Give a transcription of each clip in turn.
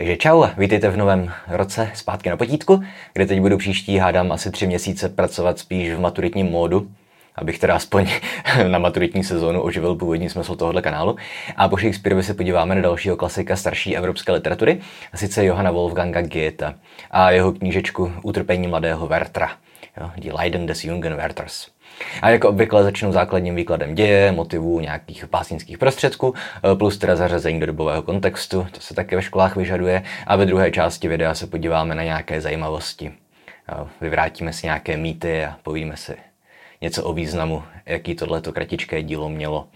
Takže čau, vítejte v novém roce zpátky na potítku, kde teď budu příští, hádám, asi tři měsíce pracovat spíš v maturitním módu, abych teda aspoň na maturitní sezónu oživil původní smysl tohohle kanálu. A po Shakespeareovi se podíváme na dalšího klasika starší evropské literatury, a sice Johana Wolfganga Goethe a jeho knížečku Utrpení mladého Wertra, jo, Die Leiden des jungen Werthers. A jako obvykle začnu základním výkladem děje, motivů, nějakých básnických prostředků, eh, plus teda zařazení do dobového kontextu, to se také ve školách vyžaduje. A ve druhé části videa se podíváme na nějaké zajímavosti. Eh, vyvrátíme si nějaké mýty a povíme si něco o významu, jaký tohleto kratičké dílo mělo.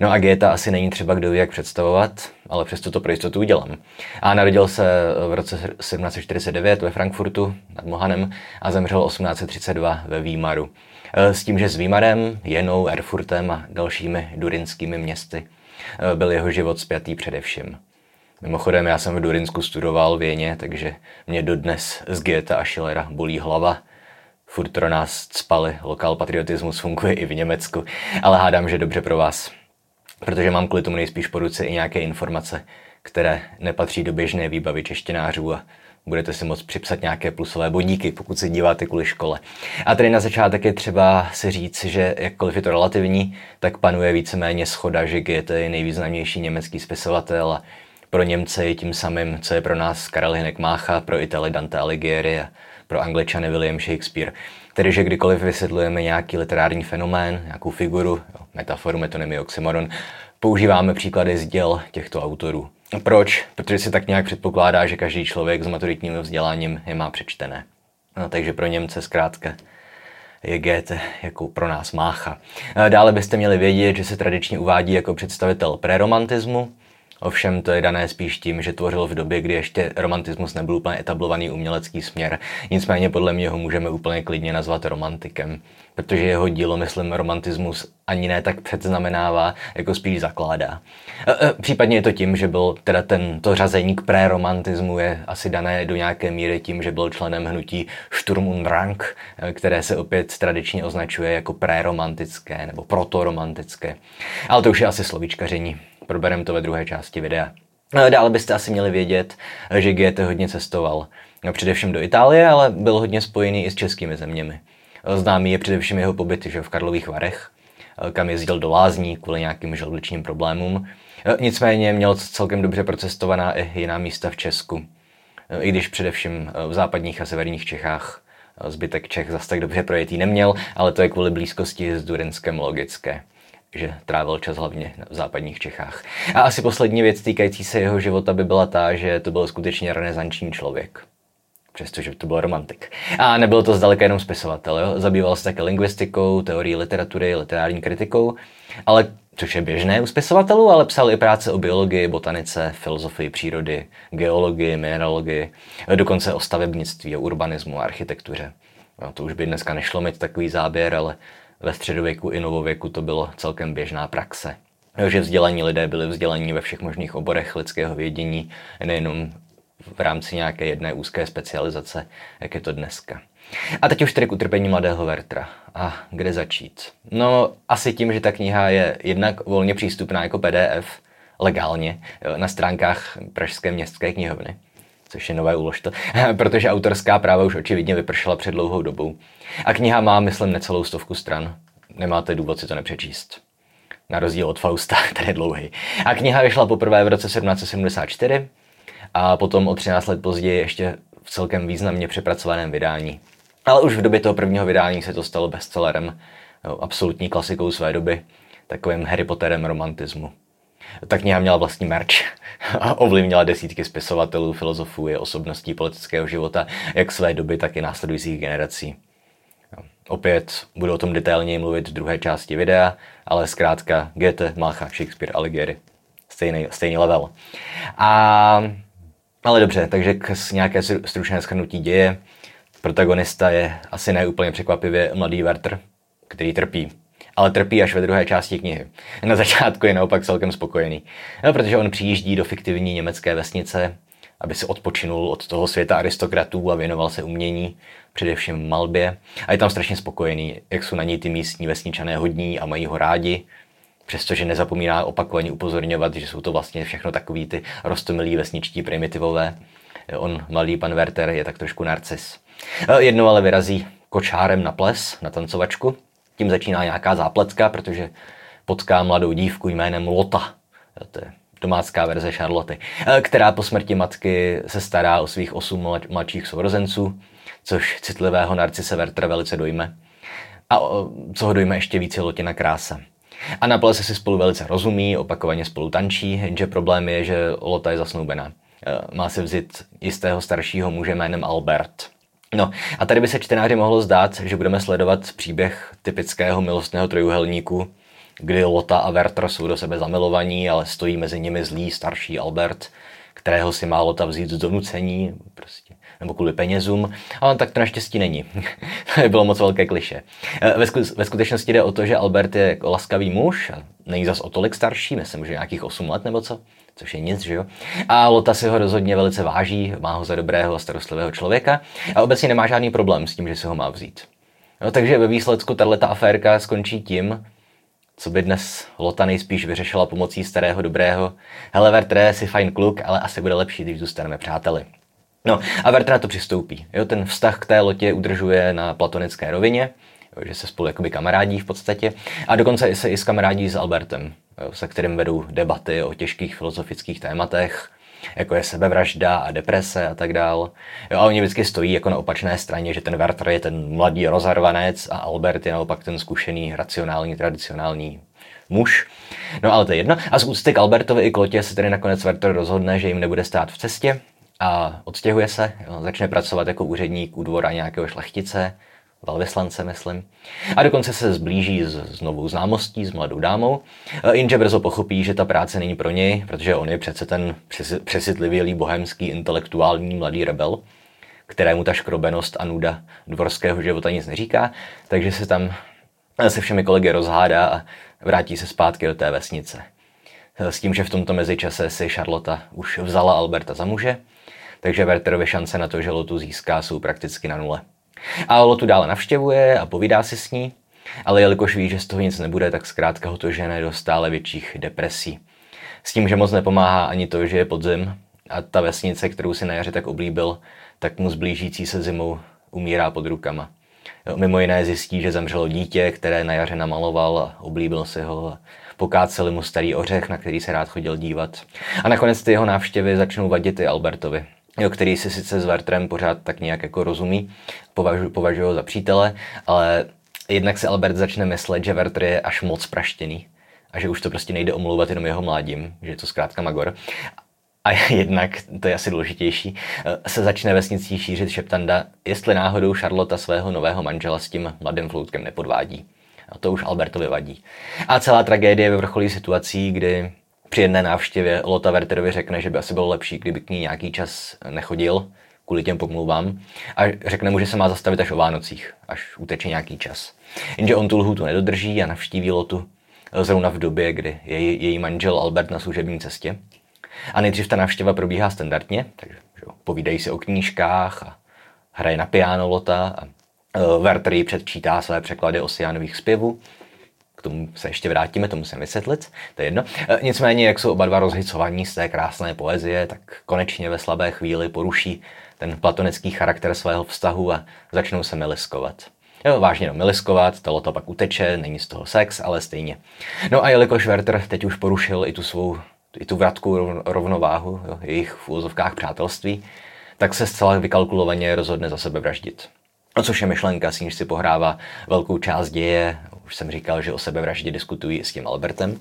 No a Geta asi není třeba kdo ví, jak představovat, ale přesto to pro jistotu udělám. A narodil se v roce 1749 ve Frankfurtu nad Mohanem a zemřel 1832 ve Výmaru. Eh, s tím, že s Výmarem, Jenou, Erfurtem a dalšími durinskými městy eh, byl jeho život spjatý především. Mimochodem, já jsem v Durinsku studoval v Jeně, takže mě dodnes z Goethe a Schillera bolí hlava. Furt pro nás spali, lokal patriotismus funguje i v Německu, ale hádám, že dobře pro vás. Protože mám kvůli tomu nejspíš po ruce i nějaké informace, které nepatří do běžné výbavy češtěnářů a budete si moct připsat nějaké plusové bodíky, pokud se díváte kvůli škole. A tady na začátek je třeba si říct, že jakkoliv je to relativní, tak panuje víceméně schoda, že Goethe je nejvýznamnější německý spisovatel a pro Němce je tím samým, co je pro nás Karel Hinek Mácha, pro Italy Dante Alighieri a pro Angličany William Shakespeare. Tedy, že kdykoliv vysvětlujeme nějaký literární fenomén, nějakou figuru, metaforu, metonymy, oxymoron, používáme příklady z děl těchto autorů. Proč? Protože se tak nějak předpokládá, že každý člověk s maturitním vzděláním je má přečtené. No, takže pro Němce zkrátka je Goethe jako pro nás mácha. Dále byste měli vědět, že se tradičně uvádí jako představitel preromantismu, Ovšem to je dané spíš tím, že tvořil v době, kdy ještě romantismus nebyl úplně etablovaný umělecký směr. Nicméně podle mě ho můžeme úplně klidně nazvat romantikem, protože jeho dílo, myslím, romantismus ani ne tak předznamenává, jako spíš zakládá. E, e, případně je to tím, že byl teda ten, to řazení k pré-romantismu je asi dané do nějaké míry tím, že byl členem hnutí Sturm und Drang, e, které se opět tradičně označuje jako pré-romantické nebo protoromantické. Ale to už je asi slovíčkaření probereme to ve druhé části videa. Dále byste asi měli vědět, že Goethe hodně cestoval. No, především do Itálie, ale byl hodně spojený i s českými zeměmi. Známý je především jeho pobyt že v Karlových Varech, kam jezdil do lázní kvůli nějakým žaludečním problémům. Nicméně měl celkem dobře procestovaná i jiná místa v Česku, i když především v západních a severních Čechách zbytek Čech zase tak dobře projetý neměl, ale to je kvůli blízkosti s Durinskem logické že trávil čas hlavně v západních Čechách. A asi poslední věc týkající se jeho života by byla ta, že to byl skutečně renesanční člověk. Přestože to byl romantik. A nebyl to zdaleka jenom spisovatel. Jo? Zabýval se také lingvistikou, teorií literatury, literární kritikou, ale což je běžné u spisovatelů, ale psal i práce o biologii, botanice, filozofii přírody, geologii, mineralogii, dokonce o stavebnictví, o urbanismu architektuře. No, to už by dneska nešlo mít takový záběr, ale ve středověku i novověku to bylo celkem běžná praxe. Že vzdělaní lidé byli vzdělaní ve všech možných oborech lidského vědění, nejenom v rámci nějaké jedné úzké specializace, jak je to dneska. A teď už tedy k utrpení mladého Vertra. A kde začít? No, asi tím, že ta kniha je jednak volně přístupná jako PDF, legálně, na stránkách Pražské městské knihovny což je nové úložto, protože autorská práva už očividně vypršela před dlouhou dobou. A kniha má, myslím, necelou stovku stran. Nemáte důvod si to nepřečíst. Na rozdíl od Fausta, ten je dlouhý. A kniha vyšla poprvé v roce 1774 a potom o 13 let později ještě v celkem významně přepracovaném vydání. Ale už v době toho prvního vydání se to stalo bestsellerem, absolutní klasikou své doby, takovým Harry Potterem romantismu. Ta kniha měla vlastní merch a ovlivnila desítky spisovatelů, filozofů i osobností politického života, jak své doby, tak i následujících generací. Opět budu o tom detailněji mluvit v druhé části videa, ale zkrátka Goethe, Macha, Shakespeare, Alighieri. Stejný, stejný level. A, ale dobře, takže k nějaké stručné schrnutí děje. Protagonista je asi neúplně překvapivě mladý Werther, který trpí ale trpí až ve druhé části knihy. Na začátku je naopak celkem spokojený, no, protože on přijíždí do fiktivní německé vesnice, aby si odpočinul od toho světa aristokratů a věnoval se umění, především malbě. A je tam strašně spokojený, jak jsou na něj ty místní vesničané hodní a mají ho rádi. přestože nezapomíná opakovaně upozorňovat, že jsou to vlastně všechno takový ty rostomilí vesničtí primitivové. On, malý pan Werther, je tak trošku narcis. Jednou ale vyrazí kočárem na ples, na tancovačku. Tím začíná nějaká zápletka, protože potká mladou dívku jménem Lota. To je domácká verze Charlotte, která po smrti matky se stará o svých osm mladších sourozenců, což citlivého narcise Wertera velice dojme. A co ho dojme ještě více Lotina krása. A na plese si spolu velice rozumí, opakovaně spolu tančí, jenže problém je, že Lota je zasnoubená. Má si vzít jistého staršího muže jménem Albert. No a tady by se čtenáři mohlo zdát, že budeme sledovat příběh typického milostného trojuhelníku, kdy Lota a Werther jsou do sebe zamilovaní, ale stojí mezi nimi zlý starší Albert, kterého si má Lota vzít z donucení, prostě, nebo kvůli penězům, ale tak to naštěstí není. to bylo moc velké kliše. E, ve, sku- ve skutečnosti jde o to, že Albert je jako laskavý muž, a není zas o tolik starší, myslím, že nějakých 8 let nebo co, což je nic, že jo. A Lota si ho rozhodně velice váží, má ho za dobrého a starostlivého člověka a obecně nemá žádný problém s tím, že si ho má vzít. No, takže ve výsledku tato aférka skončí tím, co by dnes Lota nejspíš vyřešila pomocí starého dobrého. Hele, Vertre, si fajn kluk, ale asi bude lepší, když zůstaneme přáteli. No a Vertra to přistoupí. Jo, ten vztah k té lotě udržuje na platonické rovině, jo, že se spolu jakoby kamarádí v podstatě. A dokonce se i s kamarádí s Albertem, se kterým vedou debaty o těžkých filozofických tématech, jako je sebevražda a deprese a tak dál. Jo, a oni vždycky stojí jako na opačné straně, že ten Werther je ten mladý rozarvanec a Albert je naopak ten zkušený, racionální, tradicionální muž. No ale to je jedno. A z úcty k Albertovi i Klotě se tedy nakonec Werther rozhodne, že jim nebude stát v cestě a odstěhuje se, jo, začne pracovat jako úředník u dvora nějakého šlechtice, velvyslance, myslím. A dokonce se zblíží s, s novou známostí, s mladou dámou. Jenže brzo pochopí, že ta práce není pro něj, protože on je přece ten přesitlivělý bohemský intelektuální mladý rebel, kterému ta škrobenost a nuda dvorského života nic neříká, takže se tam se všemi kolegy rozhádá a vrátí se zpátky do té vesnice. S tím, že v tomto mezičase si Charlotta už vzala Alberta za muže, takže Werterovi šance na to, že Lotu získá, jsou prakticky na nule. A Lotu dále navštěvuje a povídá si s ní, ale jelikož ví, že z toho nic nebude, tak zkrátka ho to žene do stále větších depresí. S tím, že moc nepomáhá ani to, že je podzim a ta vesnice, kterou si na jaře tak oblíbil, tak mu zblížící se zimou umírá pod rukama. Mimo jiné zjistí, že zemřelo dítě, které na jaře namaloval a oblíbil si ho a pokáceli mu starý ořech, na který se rád chodil dívat. A nakonec ty jeho návštěvy začnou vadit i Albertovi jo, který si sice s Wertrem pořád tak nějak jako rozumí, považuji považuji ho za přítele, ale jednak si Albert začne myslet, že Wertr je až moc praštěný a že už to prostě nejde omlouvat jenom jeho mládím, že je to zkrátka Magor. A jednak, to je asi důležitější, se začne vesnicí šířit šeptanda, jestli náhodou Charlotte svého nového manžela s tím mladým floutkem nepodvádí. A to už Albertovi vadí. A celá tragédie vyvrcholí situací, kdy při jedné návštěvě Lota Werterovi řekne, že by asi bylo lepší, kdyby k ní nějaký čas nechodil kvůli těm pomluvám a řekne mu, že se má zastavit až o Vánocích, až uteče nějaký čas. Jenže on tu lhůtu nedodrží a navštíví Lotu zrovna v době, kdy je její manžel Albert na služební cestě. A nejdřív ta návštěva probíhá standardně, takže že, povídají si o knížkách a hraje na piano Lota a uh, Werther jí předčítá své překlady Osianových zpěvů k tomu se ještě vrátíme, to musím vysvětlit, to je jedno. E, nicméně, jak jsou oba dva rozhicovaní z té krásné poezie, tak konečně ve slabé chvíli poruší ten platonický charakter svého vztahu a začnou se miliskovat. Jo, vážně no, miliskovat, to to pak uteče, není z toho sex, ale stejně. No a jelikož Werther teď už porušil i tu svou, i tu vratku rovnováhu, jo, jejich v úzovkách přátelství, tak se zcela vykalkulovaně rozhodne za sebe vraždit. Což je myšlenka, s níž si pohrává velkou část děje. Už jsem říkal, že o sebevraždě diskutují s tím Albertem.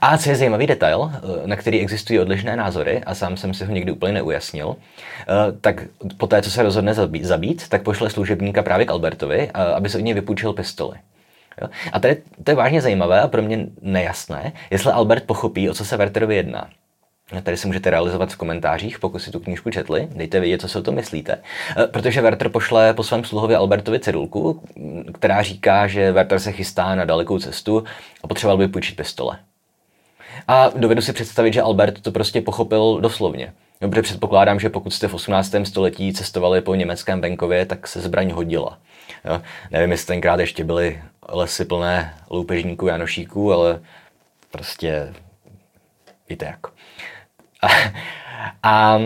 A co je zajímavý detail, eh, na který existují odlišné názory, a sám jsem si ho někdy úplně neujasnil, eh, tak po té, co se rozhodne zabít, tak pošle služebníka právě k Albertovi, eh, aby se od něj vypůjčil pistoli. A tady to je vážně zajímavé a pro mě nejasné, jestli Albert pochopí, o co se Werterovi jedná. Tady se můžete realizovat v komentářích, pokud si tu knížku četli. Dejte vědět, co si o tom myslíte. Eh, protože Werther pošle po svém sluhovi Albertovi cedulku, která říká, že Werther se chystá na dalekou cestu a potřeboval by půjčit pistole. A dovedu si představit, že Albert to prostě pochopil doslovně. Dobře předpokládám, že pokud jste v 18. století cestovali po německém venkově, tak se zbraň hodila. Jo? Nevím, jestli tenkrát ještě byly lesy plné loupežníků, janošíků, ale prostě víte jak. A,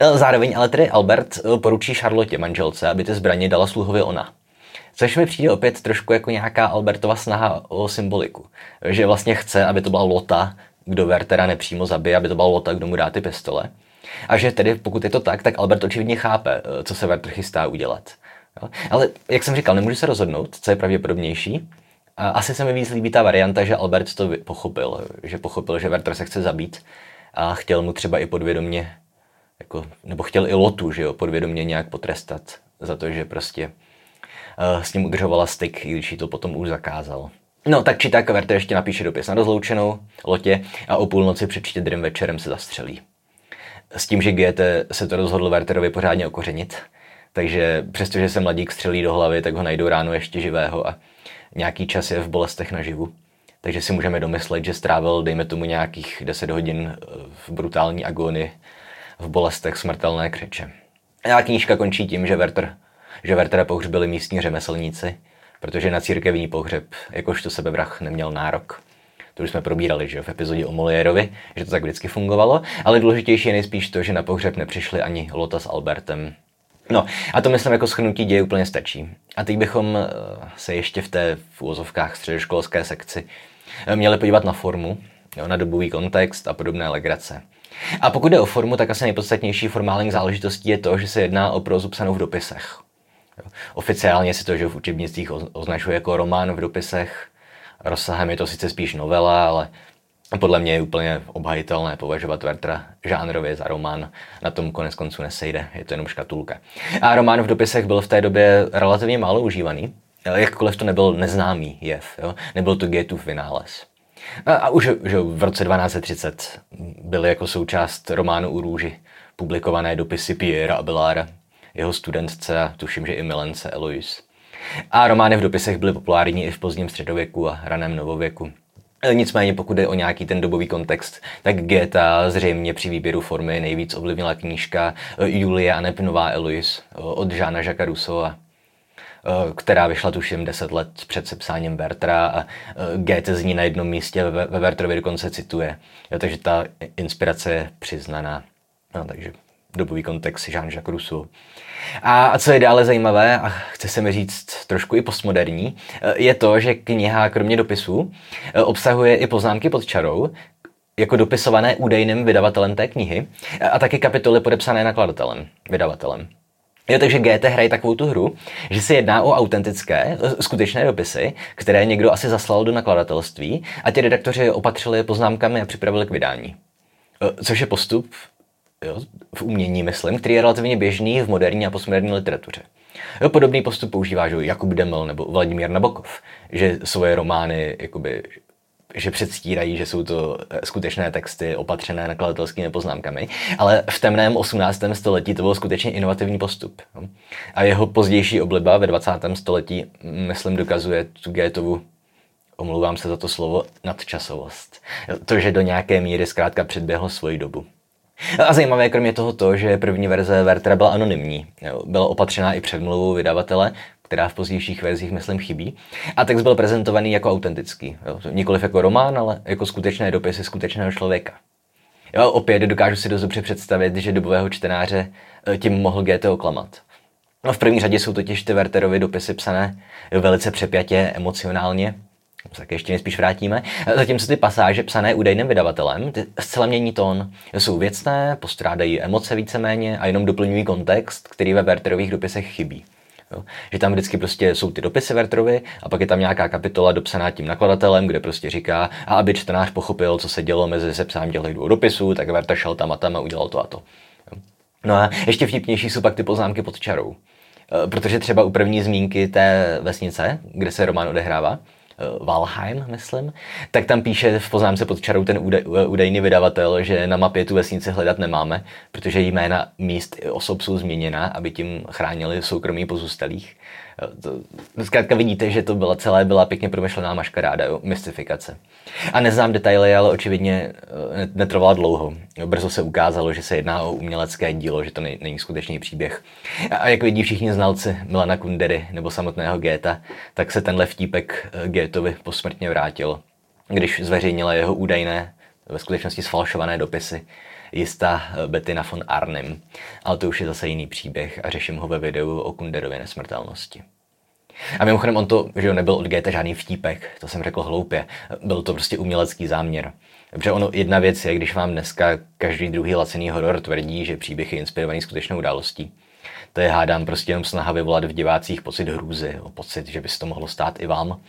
a zároveň ale tedy Albert poručí Charlotte manželce, aby ty zbraně dala sluhovi ona. Což mi přijde opět trošku jako nějaká Albertova snaha o symboliku. Že vlastně chce, aby to byla Lota, kdo Wertera nepřímo zabije, aby to byla Lota, kdo mu dá ty pistole. A že tedy, pokud je to tak, tak Albert očividně chápe, co se Werther chystá udělat. Jo? Ale jak jsem říkal, nemůžu se rozhodnout, co je pravděpodobnější. A asi se mi víc líbí ta varianta, že Albert to pochopil, že pochopil, že Werther se chce zabít a chtěl mu třeba i podvědomě, jako, nebo chtěl i Lotu, že jo, podvědomě nějak potrestat za to, že prostě uh, s ním udržovala styk, i když jí to potom už zakázal. No tak či tak Werther ještě napíše dopis na rozloučenou Lotě a o půlnoci před štědrým večerem se zastřelí. S tím, že GT se to rozhodl Werterovi pořádně okořenit, takže přestože se mladík střelí do hlavy, tak ho najdou ráno ještě živého a nějaký čas je v bolestech naživu. Takže si můžeme domyslet, že strávil, dejme tomu, nějakých 10 hodin eh, v brutální agony, v bolestech smrtelné křeče. A knížka končí tím, že Werther, že Wertera pohřbili místní řemeslníci, protože na církevní pohřeb jakožto sebevrah neměl nárok. To už jsme probírali že v epizodě o Moliérovi, že to tak vždycky fungovalo, ale důležitější je nejspíš to, že na pohřeb nepřišli ani Lota s Albertem, No a to myslím jako schrnutí děje úplně stačí. A teď bychom eh, se ještě v té v úvozovkách středoškolské sekci měli podívat na formu, jo, na dobový kontext a podobné legrace. A pokud jde o formu, tak asi nejpodstatnější formální záležitostí je to, že se jedná o prozu psanou v dopisech. Jo. Oficiálně si to, že v učebnicích označuje jako román v dopisech, rozsahem je to sice spíš novela, ale podle mě je úplně obhajitelné považovat Vertra žánrově za román. Na tom konec konců nesejde, je to jenom škatulka. A román v dopisech byl v té době relativně málo užívaný, jakkoliv to nebyl neznámý jev, jo? nebyl to Goetheův vynález. A, a už že v roce 1230 byly jako součást románu u růži publikované dopisy Pierre Abelara, jeho studentce a tuším, že i milence Eloise. A romány v dopisech byly populární i v pozdním středověku a raném novověku. Nicméně pokud je o nějaký ten dobový kontext, tak Geta zřejmě při výběru formy nejvíc ovlivnila knížka eh, Julie a Nová Eloise eh, od Žána Jacques Rousseau, eh, která vyšla tuším 10 let před sepsáním Bertra a Goethe z ní na jednom místě ve, Bertrovi dokonce cituje. Jo, takže ta inspirace je přiznaná. No, takže dobový kontext Jean-Jacques Rousseau. A co je dále zajímavé, a chce se mi říct trošku i postmoderní, je to, že kniha kromě dopisů obsahuje i poznámky pod čarou, jako dopisované údajným vydavatelem té knihy a taky kapitoly podepsané nakladatelem, vydavatelem. Jo, takže GT hraje takovou tu hru, že se jedná o autentické, skutečné dopisy, které někdo asi zaslal do nakladatelství a ti redaktoři opatřili poznámkami a připravili k vydání. Což je postup, jo, v umění, myslím, který je relativně běžný v moderní a postmoderní literatuře. Jo, podobný postup používá že Jakub Demel nebo Vladimír Nabokov, že svoje romány jakoby, že předstírají, že jsou to eh, skutečné texty opatřené nakladatelskými poznámkami, ale v temném 18. století to byl skutečně inovativní postup. A jeho pozdější obliba ve 20. století, myslím, dokazuje tu Goetheovu omlouvám se za to slovo, nadčasovost. To, že do nějaké míry zkrátka předběhlo svoji dobu. A zajímavé kromě toho to, že první verze Wertera byla anonymní. Byla opatřená i předmluvou vydavatele, která v pozdějších verzích, myslím, chybí. A text byl prezentovaný jako autentický. Jo. Nikoliv jako román, ale jako skutečné dopisy skutečného člověka. Jo, opět dokážu si dost dobře představit, že dobového čtenáře eh, tím mohl GT oklamat. No, v první řadě jsou totiž ty Werterovy dopisy psané velice přepjatě, emocionálně, se také ještě nejspíš vrátíme. Zatímco ty pasáže psané údajným vydavatelem ty zcela mění tón. Jsou věcné, postrádají emoce víceméně a jenom doplňují kontext, který ve Werterových dopisech chybí. Jo? Že tam vždycky prostě jsou ty dopisy Werterovi a pak je tam nějaká kapitola dopsaná tím nakladatelem, kde prostě říká, a aby čtenář pochopil, co se dělo mezi sepsáním těch dvou dopisů, tak Werter šel tam a tam a udělal to a to. Jo? No a ještě vtipnější jsou pak ty poznámky pod čarou. E, protože třeba u první zmínky té vesnice, kde se román odehrává, Eh, Valheim, myslím, tak tam píše v poznámce pod čarou ten údaj, údajný vydavatel, že na mapě tu vesnici hledat nemáme, protože jména míst osob jsou změněna, aby tím chránili soukromí pozůstalých. To, zkrátka vidíte, že to byla celé byla pěkně promyšlená maškaráda, jo, mystifikace. A neznám detaily, ale očividně eh, netrvala dlouho. Brzo se ukázalo, že se jedná o umělecké dílo, že to není skutečný příběh. A jak vidí všichni znalci Milana Kundery nebo samotného Géta, tak se tenhle vtípek eh, Gétovi posmrtně vrátil. když zveřejnila jeho údajné, ve skutečnosti sfalšované dopisy jistá Bettina von Arnim. Ale to už je zase jiný příběh a řeším ho ve videu o Kunderově nesmrtelnosti. A mimochodem on to, že nebyl od GT žádný vtípek, to jsem řekl hloupě, byl to prostě umělecký záměr. Protože ono, jedna věc je, když vám dneska každý druhý lacený horor tvrdí, že příběh je inspirovaný skutečnou událostí. To je, hádám, prostě jenom snaha vyvolat v divácích pocit hrůzy, pocit, že by se to mohlo stát i vám.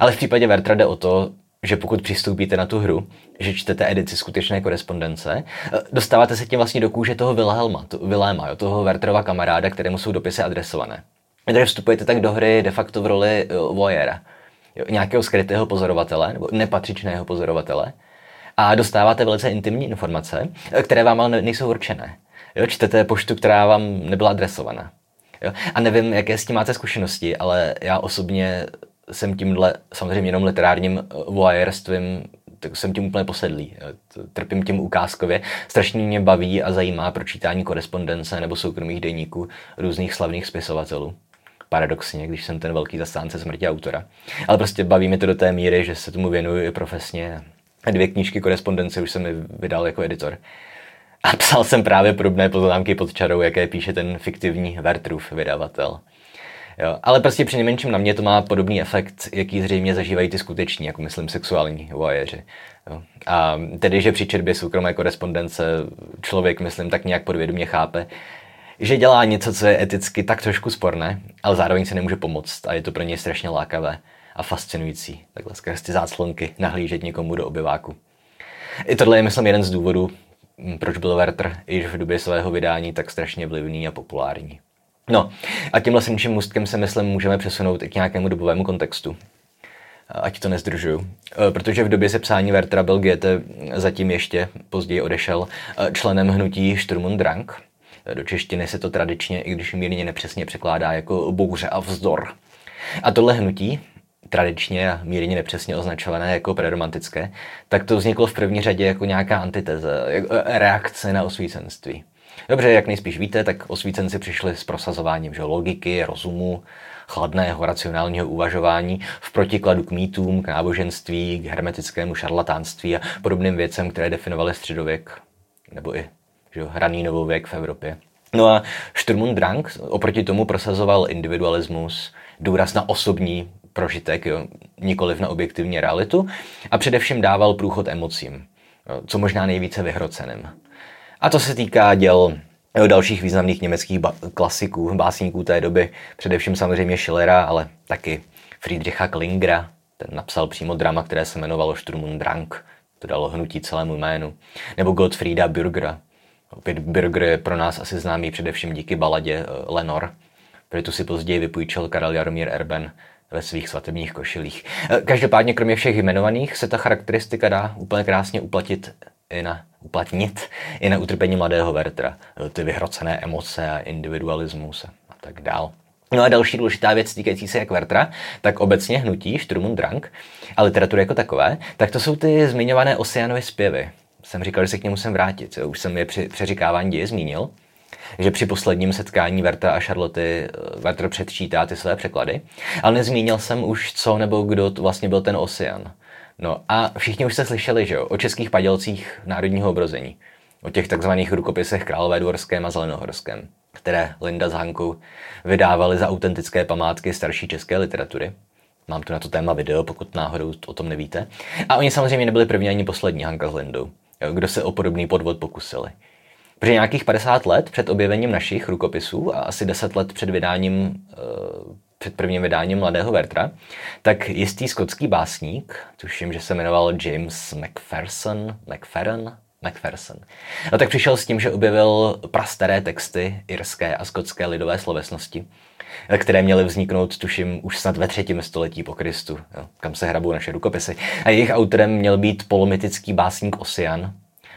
Ale v případě Vertra jde o to, že pokud přistoupíte na tu hru, že čtete edici skutečné korespondence, dostáváte se tím vlastně do kůže toho Wilhelma, to, Viléma, jo, toho Werterova kamaráda, kterému jsou dopisy adresované. Takže vstupujete tak do hry de facto v roli voyera, nějakého skrytého pozorovatele nebo nepatřičného pozorovatele a dostáváte velice intimní informace, které vám ale nejsou určené. Jo, čtete poštu, která vám nebyla adresovaná. Jo? A nevím, jaké s tím máte zkušenosti, ale já osobně jsem tímhle samozřejmě jenom literárním voyeurstvím tak jsem tím úplně posedlý. Trpím tím ukázkově. Strašně mě baví a zajímá pročítání korespondence nebo soukromých deníků různých slavných spisovatelů paradoxně, když jsem ten velký zastánce smrti autora. Ale prostě baví mě to do té míry, že se tomu věnuju i profesně. Dvě knížky korespondence už jsem mi vydal jako editor. A psal jsem právě podobné poznámky pod čarou, jaké píše ten fiktivní Vertruf vydavatel. Jo, ale prostě při nejmenším na mě to má podobný efekt, jaký zřejmě zažívají ty skuteční, jako myslím sexuální voyeři. Jo. A tedy, že při četbě soukromé korespondence člověk, myslím, tak nějak podvědomě chápe, že dělá něco, co je eticky tak trošku sporné, ale zároveň se nemůže pomoct a je to pro něj strašně lákavé a fascinující. Takhle skrz ty záclonky nahlížet někomu do obyváku. I tohle je, myslím, jeden z důvodů, proč byl Werther již v době svého vydání tak strašně vlivný a populární. No a tímhle simčím můstkem se myslím můžeme přesunout i k nějakému dobovému kontextu. Ať to nezdržuju. E, protože v době sepsání Wertera byl Goethe zatím ještě později odešel e, členem hnutí Sturm und Drang. E, do češtiny se to tradičně, i když mírně nepřesně překládá jako bouře a vzdor. A tohle hnutí, tradičně a mírně nepřesně označované jako preromantické, tak to vzniklo v první řadě jako nějaká antiteze, reakce na osvícenství. Dobře, jak nejspíš víte, tak osvícenci přišli s prosazováním že logiky, rozumu, chladného racionálního uvažování v protikladu k mýtům, k náboženství, k hermetickému šarlatánství a podobným věcem, které definovaly středověk nebo i že, hraný novověk v Evropě. No a Sturm und Drang oproti tomu prosazoval individualismus, důraz na osobní prožitek, jo, nikoliv na objektivní realitu a především dával průchod emocím, co možná nejvíce vyhroceným. A to se týká děl dalších významných německých ba- klasiků, básníků té doby, především samozřejmě Schillera, ale taky Friedricha Klingera, ten napsal přímo drama, které se jmenovalo Sturm und Drang, to dalo hnutí celému jménu, nebo Gottfrieda Bürgera. Opět Bürger je pro nás asi známý především díky baladě eh, Lenor, protože tu si později vypůjčil Karel Jaromír Erben ve svých svatebních košilích. Eh, každopádně kromě všech jmenovaných se ta charakteristika dá úplně krásně uplatit i na uplatnit i na utrpení mladého Vertra. Ty vyhrocené emoce a individualismus a tak dál. No a další důležitá věc týkající se jak Vertra, tak obecně hnutí Sturm und Drang a literatury jako takové, tak to jsou ty zmiňované Osianovy zpěvy. Jsem říkal, že se k němu musím vrátit. Už jsem je při přeříkávání děje zmínil že při posledním setkání Verta a Charlotte Werther předčítá ty své překlady, ale nezmínil jsem už co nebo kdo vlastně byl ten Osian. No a všichni už jste slyšeli, že jo, o českých padělcích národního obrození. O těch takzvaných rukopisech Králové dvorském a Zelenohorském, které Linda s Hankou vydávali za autentické památky starší české literatury. Mám tu na to téma video, pokud náhodou o tom nevíte. A oni samozřejmě nebyli první ani poslední, Hanka s Lindou, kdo se o podobný podvod pokusili. Protože nějakých 50 let před objevením našich rukopisů a asi 10 let před vydáním uh, před prvním vydáním Mladého Vertra, tak jistý skotský básník, tuším, že se jmenoval James McPherson, McFerron, McPherson. No tak přišel s tím, že objevil prastaré texty irské a skotské lidové slovesnosti, které měly vzniknout, tuším, už snad ve třetím století po Kristu, jo, kam se hrabou naše rukopisy. A jejich autorem měl být polomitický básník Osian,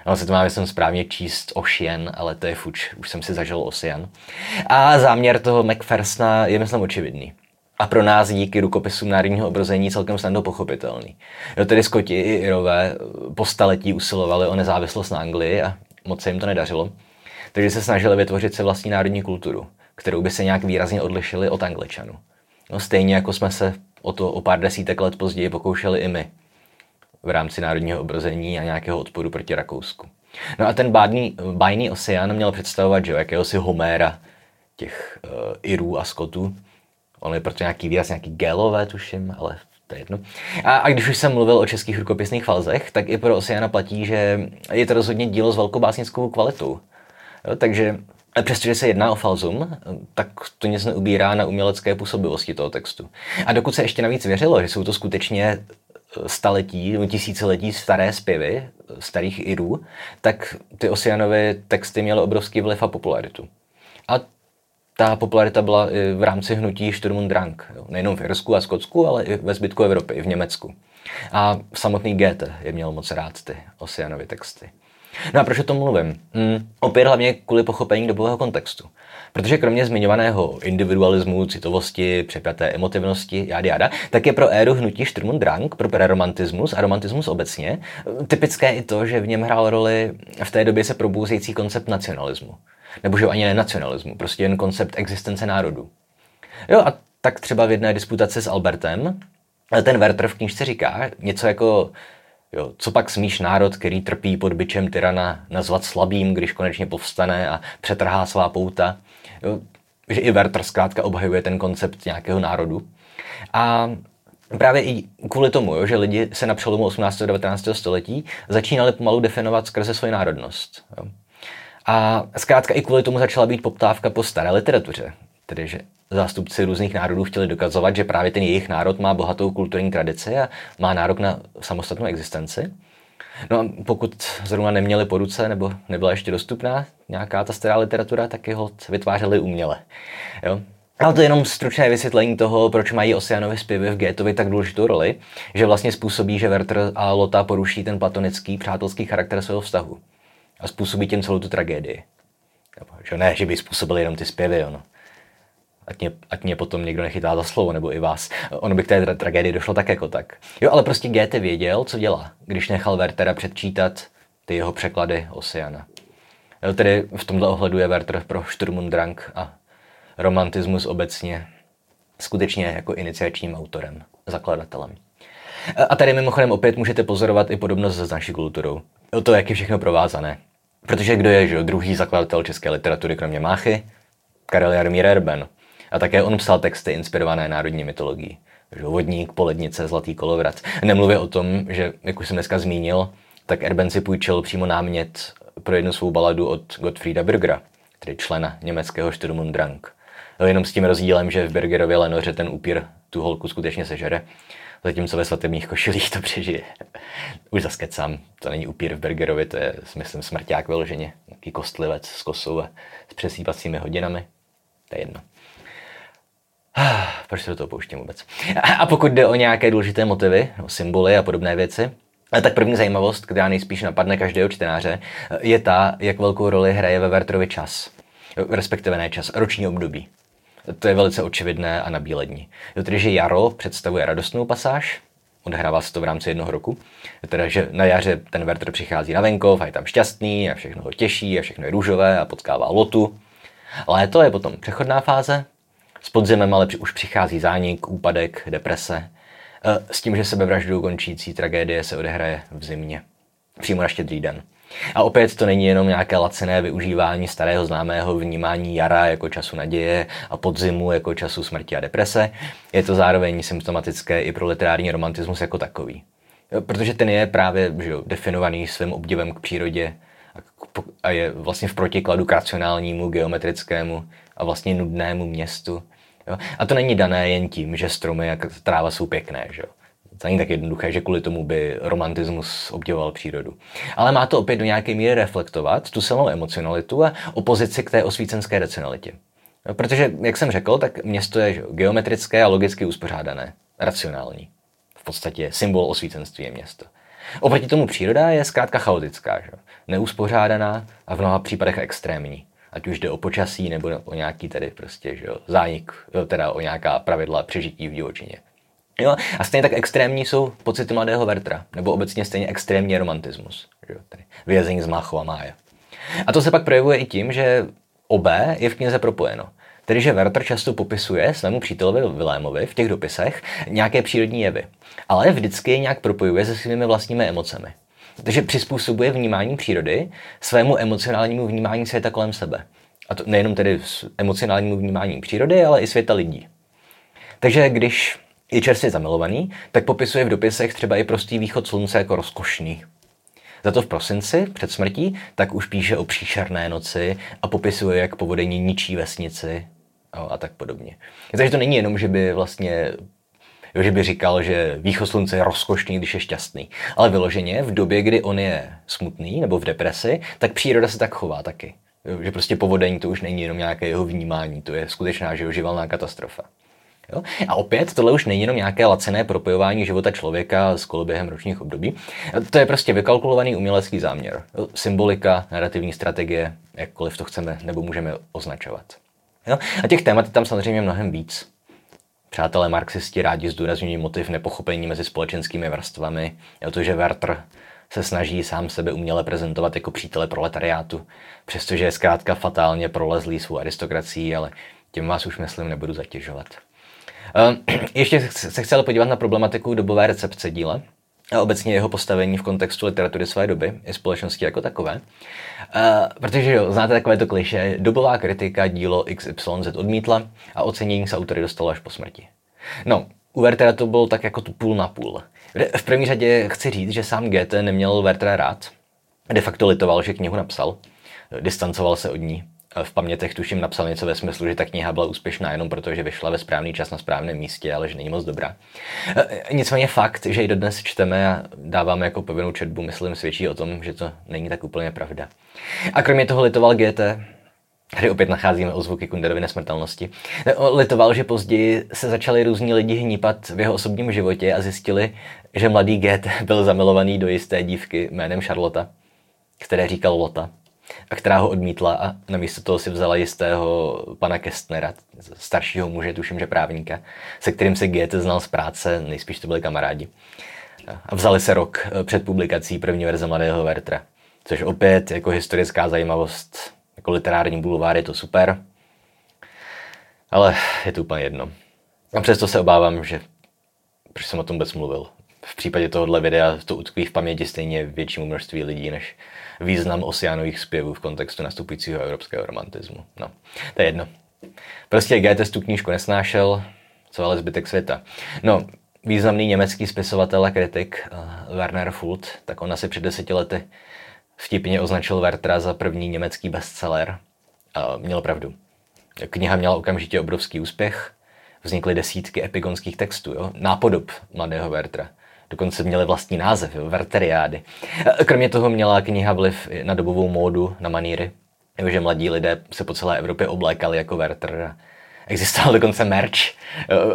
No, se to má, myslím, správně číst Ocean, ale to je fuč, už jsem si zažil Ocean. A záměr toho McPhersona je, myslím, očividný. A pro nás díky rukopisům národního obrození celkem snadno pochopitelný. Jo, tedy Skoti i Irové po staletí usilovali o nezávislost na Anglii a moc se jim to nedařilo. Takže se snažili vytvořit si vlastní národní kulturu, kterou by se nějak výrazně odlišili od Angličanů. No, stejně jako jsme se o to o pár desítek let později pokoušeli i my v rámci národního obrození a nějakého odporu proti Rakousku. No a ten bádný, bájný Oceán měl představovat, že jakéhosi Homéra těch uh, Irů a Skotů. On je proto nějaký výraz, nějaký gelové, tuším, ale to je jedno. A, a když už jsem mluvil o českých rukopisných falzech, tak i pro Oceana platí, že je to rozhodně dílo s velkou básnickou kvalitou. Jo, takže přestože se jedná o falzum, tak to nic neubírá na umělecké působivosti toho textu. A dokud se ještě navíc věřilo, že jsou to skutečně staletí tisíciletí staré zpěvy starých Irů, tak ty Osianovy texty měly obrovský vliv a popularitu. A ta popularita byla i v rámci hnutí Sturm und Drang. Nejenom v Irsku a Skotsku, ale i ve zbytku Evropy, i v Německu. A samotný Goethe je měl moc rád ty Osianovy texty. No a proč o tom mluvím? Hmm, opět hlavně kvůli pochopení dobového kontextu. Protože kromě zmiňovaného individualismu, citovosti, přepjaté emotivnosti, jády jáda, tak je pro éru hnutí Sturm und Drang, pro preromantismus a romantismus obecně, typické i to, že v něm hrál roli v té době se probouzející koncept nacionalismu. Nebo že ani ne nacionalismu, prostě jen koncept existence národu. Jo a tak třeba v jedné disputaci s Albertem, ten Werther v knižce říká něco jako Jo, co pak smíš národ, který trpí pod byčem tyrana, nazvat slabým, když konečně povstane a přetrhá svá pouta? Jo, že i Werther zkrátka obhajuje ten koncept nějakého národu. A právě i kvůli tomu, jo, že lidi se na přelomu 18. a 19. století začínali pomalu definovat skrze svoji národnost. Jo. A zkrátka i kvůli tomu začala být poptávka po staré literatuře. Tedy, že zástupci různých národů chtěli dokazovat, že právě ten jejich národ má bohatou kulturní tradici a má nárok na samostatnou existenci. No a pokud zrovna neměli po ruce nebo nebyla ještě dostupná nějaká ta stará literatura, tak je ho vytvářeli uměle. Jo? Ale to je jenom stručné vysvětlení toho, proč mají Oceanovi zpěvy v Gétovi tak důležitou roli, že vlastně způsobí, že Werther a Lota poruší ten platonický, přátelský charakter svého vztahu. A způsobí tím celou tu tragédii. Že ne, že by způsobili jenom ty zpěvy, ono ať mě, ať mě potom někdo nechytá za slovo, nebo i vás. Ono by k té tragédii došlo tak jako tak. Jo, ale prostě Goethe věděl, co dělá, když nechal Wertera předčítat ty jeho překlady Oceana. Jo, tedy v tomto ohledu je Werther pro Sturm und Drang a romantismus obecně skutečně jako iniciačním autorem, zakladatelem. A tady mimochodem opět můžete pozorovat i podobnost s naší kulturou. To, jak je všechno provázané. Protože kdo je že, druhý zakladatel české literatury kromě Máchy? Karel Jarmír Erben. A také on psal texty inspirované národní mytologií. Vodník, polednice, zlatý kolovrat. Nemluvě o tom, že, jak už jsem dneska zmínil, tak Erben si půjčil přímo námět pro jednu svou baladu od Gottfrieda Bürgera, tedy člena německého Sturm und Drang. Jenom s tím rozdílem, že v Bergerově lenoře ten upír tu holku skutečně sežere, zatímco ve svatebních košilích to přežije. Už zaskecám, to není upír v Bergerovi, to je, myslím, smrťák vyloženě. Taký kostlivec s kosou a s přesýpacími hodinami. To je jedno. Proč se do toho pouštím vůbec? A pokud jde o nějaké důležité motivy, symboly a podobné věci, tak první zajímavost, která nejspíš napadne každého čtenáře, je ta, jak velkou roli hraje ve Werterovi čas. Respektive ne čas, roční období. To je velice očividné a nabílední. Tedy, že jaro představuje radostnou pasáž, odehrává se to v rámci jednoho roku. Teda, že na jaře ten Werther přichází na venkov a je tam šťastný a všechno ho těší a všechno je růžové a potkává lotu. Léto je potom přechodná fáze, s podzimem ale už přichází zánik, úpadek, deprese. E, s tím, že sebevraždou končící tragédie se odehraje v zimě. Přímo na štědrý den. A opět to není jenom nějaké lacené využívání starého známého vnímání jara jako času naděje a podzimu jako času smrti a deprese. Je to zároveň symptomatické i pro literární romantismus jako takový. Protože ten je právě že jo, definovaný svým obdivem k přírodě a je vlastně v protikladu k racionálnímu, geometrickému a vlastně nudnému městu. Jo? A to není dané jen tím, že stromy a tráva jsou pěkné. Že? To není tak jednoduché, že kvůli tomu by romantismus obdivoval přírodu. Ale má to opět do nějaké míry reflektovat tu silnou emocionalitu a opozici k té osvícenské racionalitě. Protože, jak jsem řekl, tak město je geometrické a logicky uspořádané, racionální. V podstatě symbol osvícenství je město. Oproti tomu příroda je zkrátka chaotická, že? neuspořádaná a v mnoha případech extrémní. Ať už jde o počasí nebo o nějaký tedy prostě, že jo, zánik, teda o nějaká pravidla přežití v divočině. Jo? A stejně tak extrémní jsou pocity mladého Vertra, nebo obecně stejně extrémní romantismus. Že jo? Tedy vězení z Máchova máje. A to se pak projevuje i tím, že obé je v knize propojeno. Tedy, že Werther často popisuje svému přítelovi Vilémovi v těch dopisech nějaké přírodní jevy, ale vždycky je nějak propojuje se svými vlastními emocemi. Takže přizpůsobuje vnímání přírody svému emocionálnímu vnímání světa kolem sebe. A to nejenom tedy emocionálnímu vnímání přírody, ale i světa lidí. Takže když je čerstvě zamilovaný, tak popisuje v dopisech třeba i prostý východ slunce jako rozkošný. Za to v prosinci, před smrtí, tak už píše o příšerné noci a popisuje, jak povodení ničí vesnici a tak podobně. Takže to není jenom, že by vlastně Jo, že by říkal, že východ slunce je rozkošný, když je šťastný. Ale vyloženě v době, kdy on je smutný nebo v depresi, tak příroda se tak chová taky. Jo, že prostě povodení to už není jenom nějaké jeho vnímání, to je skutečná že živelná katastrofa. Jo? A opět, tohle už není jenom nějaké lacené propojování života člověka s koloběhem ročních období. To je prostě vykalkulovaný umělecký záměr. Symbolika, narrativní strategie, jakkoliv to chceme nebo můžeme označovat. Jo? A těch témat je tam samozřejmě mnohem víc. Přátelé marxisti rádi zdůrazňují motiv nepochopení mezi společenskými vrstvami, to, že Werther se snaží sám sebe uměle prezentovat jako přítele proletariátu, přestože je zkrátka fatálně prolezlý svou aristokracií, ale tím vás už myslím nebudu zatěžovat. Ehm, ještě se chci podívat na problematiku dobové recepce díla a obecně jeho postavení v kontextu literatury své doby i společnosti jako takové. Ehm, protože jo, znáte takové to kliše, dobová kritika dílo XYZ odmítla a ocenění se autory dostalo až po smrti. No, u Wertera to byl tak jako tu půl na půl. V první řadě chci říct, že sám Goethe neměl Wertera rád. De facto litoval, že knihu napsal. Distancoval se od ní v pamětech tuším napsal něco ve smyslu, že ta kniha byla úspěšná jenom proto, že vyšla ve správný čas na správném místě, ale že není moc dobrá. E, nicméně fakt, že ji dodnes čteme a dáváme jako povinnou četbu, myslím, svědčí o tom, že to není tak úplně pravda. A kromě toho litoval GT, Tady opět nacházíme ozvuky Kunderovy nesmrtelnosti. E, litoval, že později se začali různí lidi hnípat v jeho osobním životě a zjistili, že mladý GT byl zamilovaný do jisté dívky jménem Charlotte, které říkal Lota a která ho odmítla a namísto toho si vzala jistého pana Kestnera, staršího muže, tuším, že právníka, se kterým se Goethe znal z práce, nejspíš to byli kamarádi. A vzali se rok eh, před publikací první verze Mladého Vertra, což opět jako historická zajímavost, jako literární bulvár je to super, ale je to úplně jedno. A přesto se obávám, že proč jsem o tom vůbec mluvil. V případě tohohle videa to utkví v paměti stejně většímu množství lidí, než význam osianových zpěvů v kontextu nastupujícího evropského romantismu. No, to je jedno. Prostě Goethe tu knížku nesnášel, co ale zbytek světa. No, významný německý spisovatel a kritik uh, Werner Furt, tak on asi před deseti lety vtipně označil Wertera za první německý bestseller. Uh, měl pravdu. Kniha měla okamžitě obrovský úspěch, vznikly desítky epigonských textů, jo? nápodob mladého Wertera. Dokonce měly vlastní název, jo, Verteriády. Kromě toho měla kniha vliv na dobovou módu, na maníry. že mladí lidé se po celé Evropě oblékali jako Werther. Existoval dokonce merch,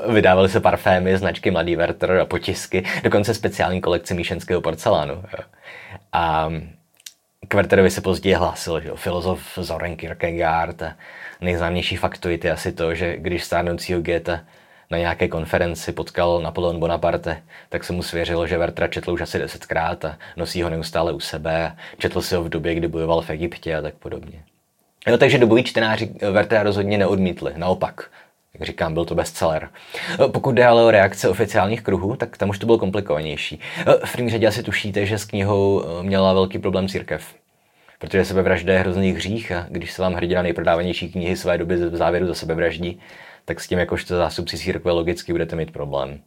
vydávaly se parfémy, značky Mladý Werther a potisky, dokonce speciální kolekce míšenského porcelánu. A k Werterovi se později hlásil, že filozof Zoren Kierkegaard nejznámější faktoid je asi to, že když stárnoucího Goethe na nějaké konferenci potkal Napoleon Bonaparte, tak se mu svěřilo, že Vertra četl už asi desetkrát a nosí ho neustále u sebe. Četl si ho v době, kdy bojoval v Egyptě a tak podobně. Jo, takže doboví čtenáři Vertra rozhodně neodmítli, naopak. Jak říkám, byl to bestseller. Pokud jde ale o reakce oficiálních kruhů, tak tam už to bylo komplikovanější. V první řadě asi tušíte, že s knihou měla velký problém církev. Protože sebevražda je hrozný hřích a když se vám hrdina nejprodávanější knihy své doby v závěru za sebevraždí, tak s tím jakožto zástupci církve logicky budete mít problém.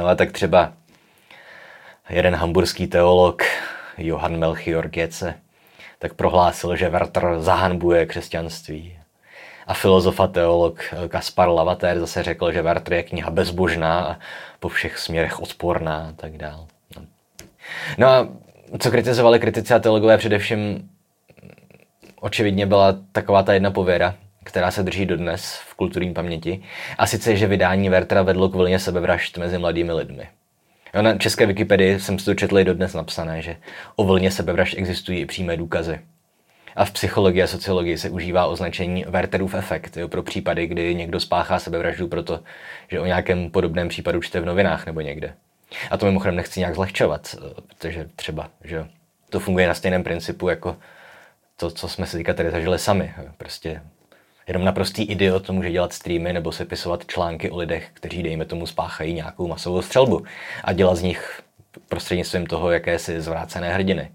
Ale tak třeba jeden hamburský teolog, Johann Melchior Goethe, tak prohlásil, že Werther zahanbuje křesťanství. A filozof a teolog Kaspar Lavater zase řekl, že Werther je kniha bezbožná a po všech směrech odporná a tak dál. No. no a co kritizovali kritici a teologové především očividně byla taková ta jedna pověra, která se drží dodnes v kulturní paměti, a sice, že vydání Vertra vedlo k vlně sebevražd mezi mladými lidmi. Jo, na české Wikipedii jsem si to četl i dodnes napsané, že o vlně sebevražd existují i přímé důkazy. A v psychologii a sociologii se užívá označení Werterův efekt jo, pro případy, kdy někdo spáchá sebevraždu proto, že o nějakém podobném případu čte v novinách nebo někde. A to mimochodem nechci nějak zlehčovat, protože třeba, že to funguje na stejném principu jako to, co jsme si teďka tady zažili sami. Prostě Jenom naprostý idiot to může dělat streamy nebo sepisovat články o lidech, kteří, dejme tomu, spáchají nějakou masovou střelbu a dělat z nich prostřednictvím toho jakési zvrácené hrdiny.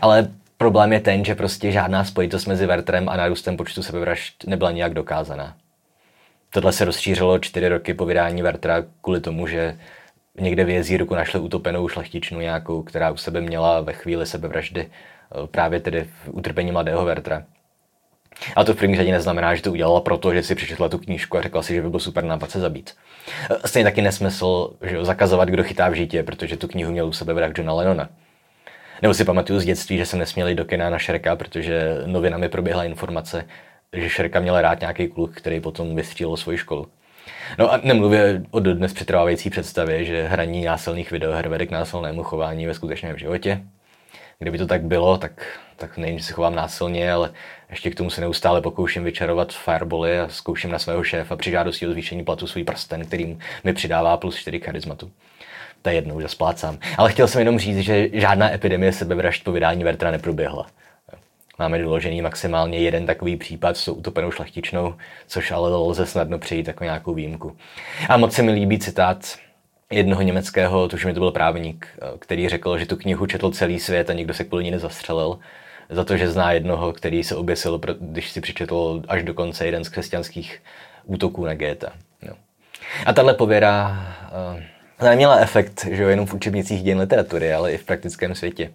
Ale problém je ten, že prostě žádná spojitost mezi Vertrem a nárůstem počtu sebevražd nebyla nijak dokázaná. Tohle se rozšířilo čtyři roky po vydání Vertra kvůli tomu, že někde v jezírku našli utopenou šlechtičnu nějakou, která u sebe měla ve chvíli sebevraždy eh, právě tedy v utrpení mladého Vertra. A to v první řadě neznamená, že to udělala proto, že si přečetla tu knížku a řekla si, že by byl super nápad se zabít. Eh, stejně taky nesmysl že zakazovat, kdo chytá v žítě, protože tu knihu měl u sebe vrah Johna Lennona. Nebo si pamatuju z dětství, že jsem nesměl jít do kina na Šerka, protože novinami proběhla informace, že Šerka měl rád nějaký kluk, který potom vystřílel svoji školu. No a nemluvě o dodnes přetrvávající představě, že hraní násilných videoher vede k násilnému chování ve skutečném životě. Kdyby to tak bylo, tak, tak že se chovám násilně, ale ještě k tomu se neustále pokouším vyčarovat fireboly a zkouším na svého šéfa při žádosti o zvýšení platu svůj prsten, kterým mi přidává plus 4 charizmatu. To je jednou, že splácám. Ale chtěl jsem jenom říct, že žádná epidemie sebevražd po vydání Vertra neproběhla. Máme doložený maximálně jeden takový případ s utopenou šlechtičnou, což ale lze snadno přejít jako nějakou výjimku. A moc se mi líbí citát jednoho německého, mi to byl právník, který řekl, že tu knihu četl celý svět a nikdo se kvůli ní nezastřelil, za to, že zná jednoho, který se oběsil, když si přečetl až do konce jeden z křesťanských útoků na Goethe. No. A tahle pověra uh, neměla efekt, že jo, jenom v učebnicích dějin literatury, ale i v praktickém světě.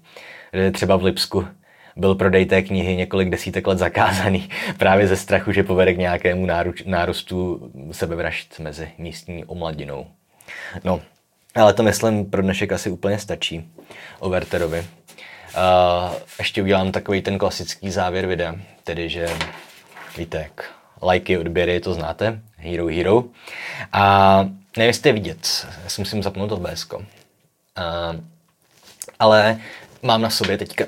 Že třeba v Lipsku byl prodej té knihy několik desítek let zakázaný právě ze strachu, že povede k nějakému náruč, nárostu sebevražd mezi místní omladinou. No, ale to myslím pro dnešek asi úplně stačí o Werterovi. Uh, ještě udělám takový ten klasický závěr videa, tedy že víte, jak lajky, odběry, to znáte, Hero Hero. A nevím, jestli vidět, já si musím zapnout OBS. Uh, ale mám na sobě teďka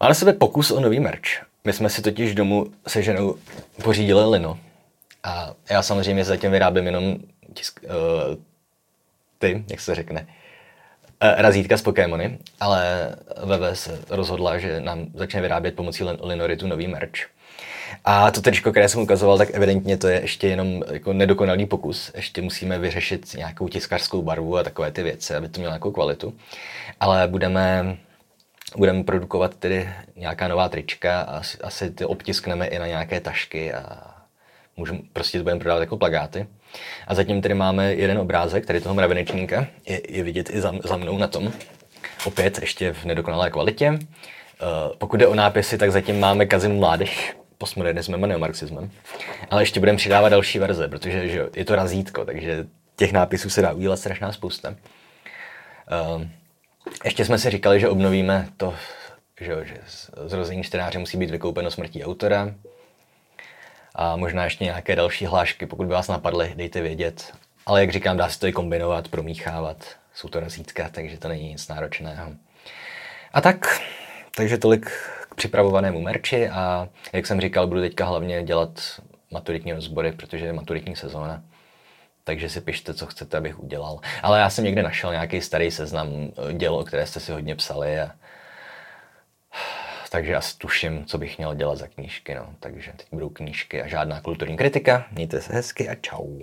Mám na sebe pokus o nový merch. My jsme si totiž domů se ženou pořídili lino. A já samozřejmě zatím vyrábím jenom tisk, uh, ty, jak se řekne, uh, razítka z Pokémony, ale VV se rozhodla, že nám začne vyrábět pomocí Linoritu nový merch. A to tričko, které jsem ukazoval, tak evidentně to je ještě jenom jako nedokonalý pokus. Ještě musíme vyřešit nějakou tiskařskou barvu a takové ty věci, aby to mělo nějakou kvalitu. Ale budeme budeme produkovat tedy nějaká nová trička a asi, asi ty obtiskneme i na nějaké tašky a můžeme, prostě to budeme prodávat jako plagáty. A zatím tedy máme jeden obrázek, tady toho mravenečníka, je, je vidět i za, za mnou na tom. Opět ještě v nedokonalé kvalitě. Uh, pokud jde o nápisy, tak zatím máme Kazim mládež, postmodernismem a neomarxismem. Ale ještě budeme přidávat další verze, protože že je to razítko, takže těch nápisů se dá udělat strašná spousta. Uh, ještě jsme si říkali, že obnovíme to, že, že zrození čtenáře musí být vykoupeno smrtí autora. A možná ještě nějaké další hlášky, pokud by vás napadly, dejte vědět. Ale jak říkám, dá se to i kombinovat, promíchávat. Jsou to razítka, takže to není nic náročného. A tak, takže tolik k připravovanému merči a jak jsem říkal, budu teďka hlavně dělat maturitní rozbory, protože je maturitní sezóna takže si pište, co chcete, abych udělal. Ale já jsem někde našel nějaký starý seznam děl, které jste si hodně psali a takže asi tuším, co bych měl dělat za knížky. No. Takže teď budou knížky a žádná kulturní kritika. Mějte se hezky a čau.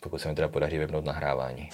Pokud se mi teda podaří vypnout nahrávání.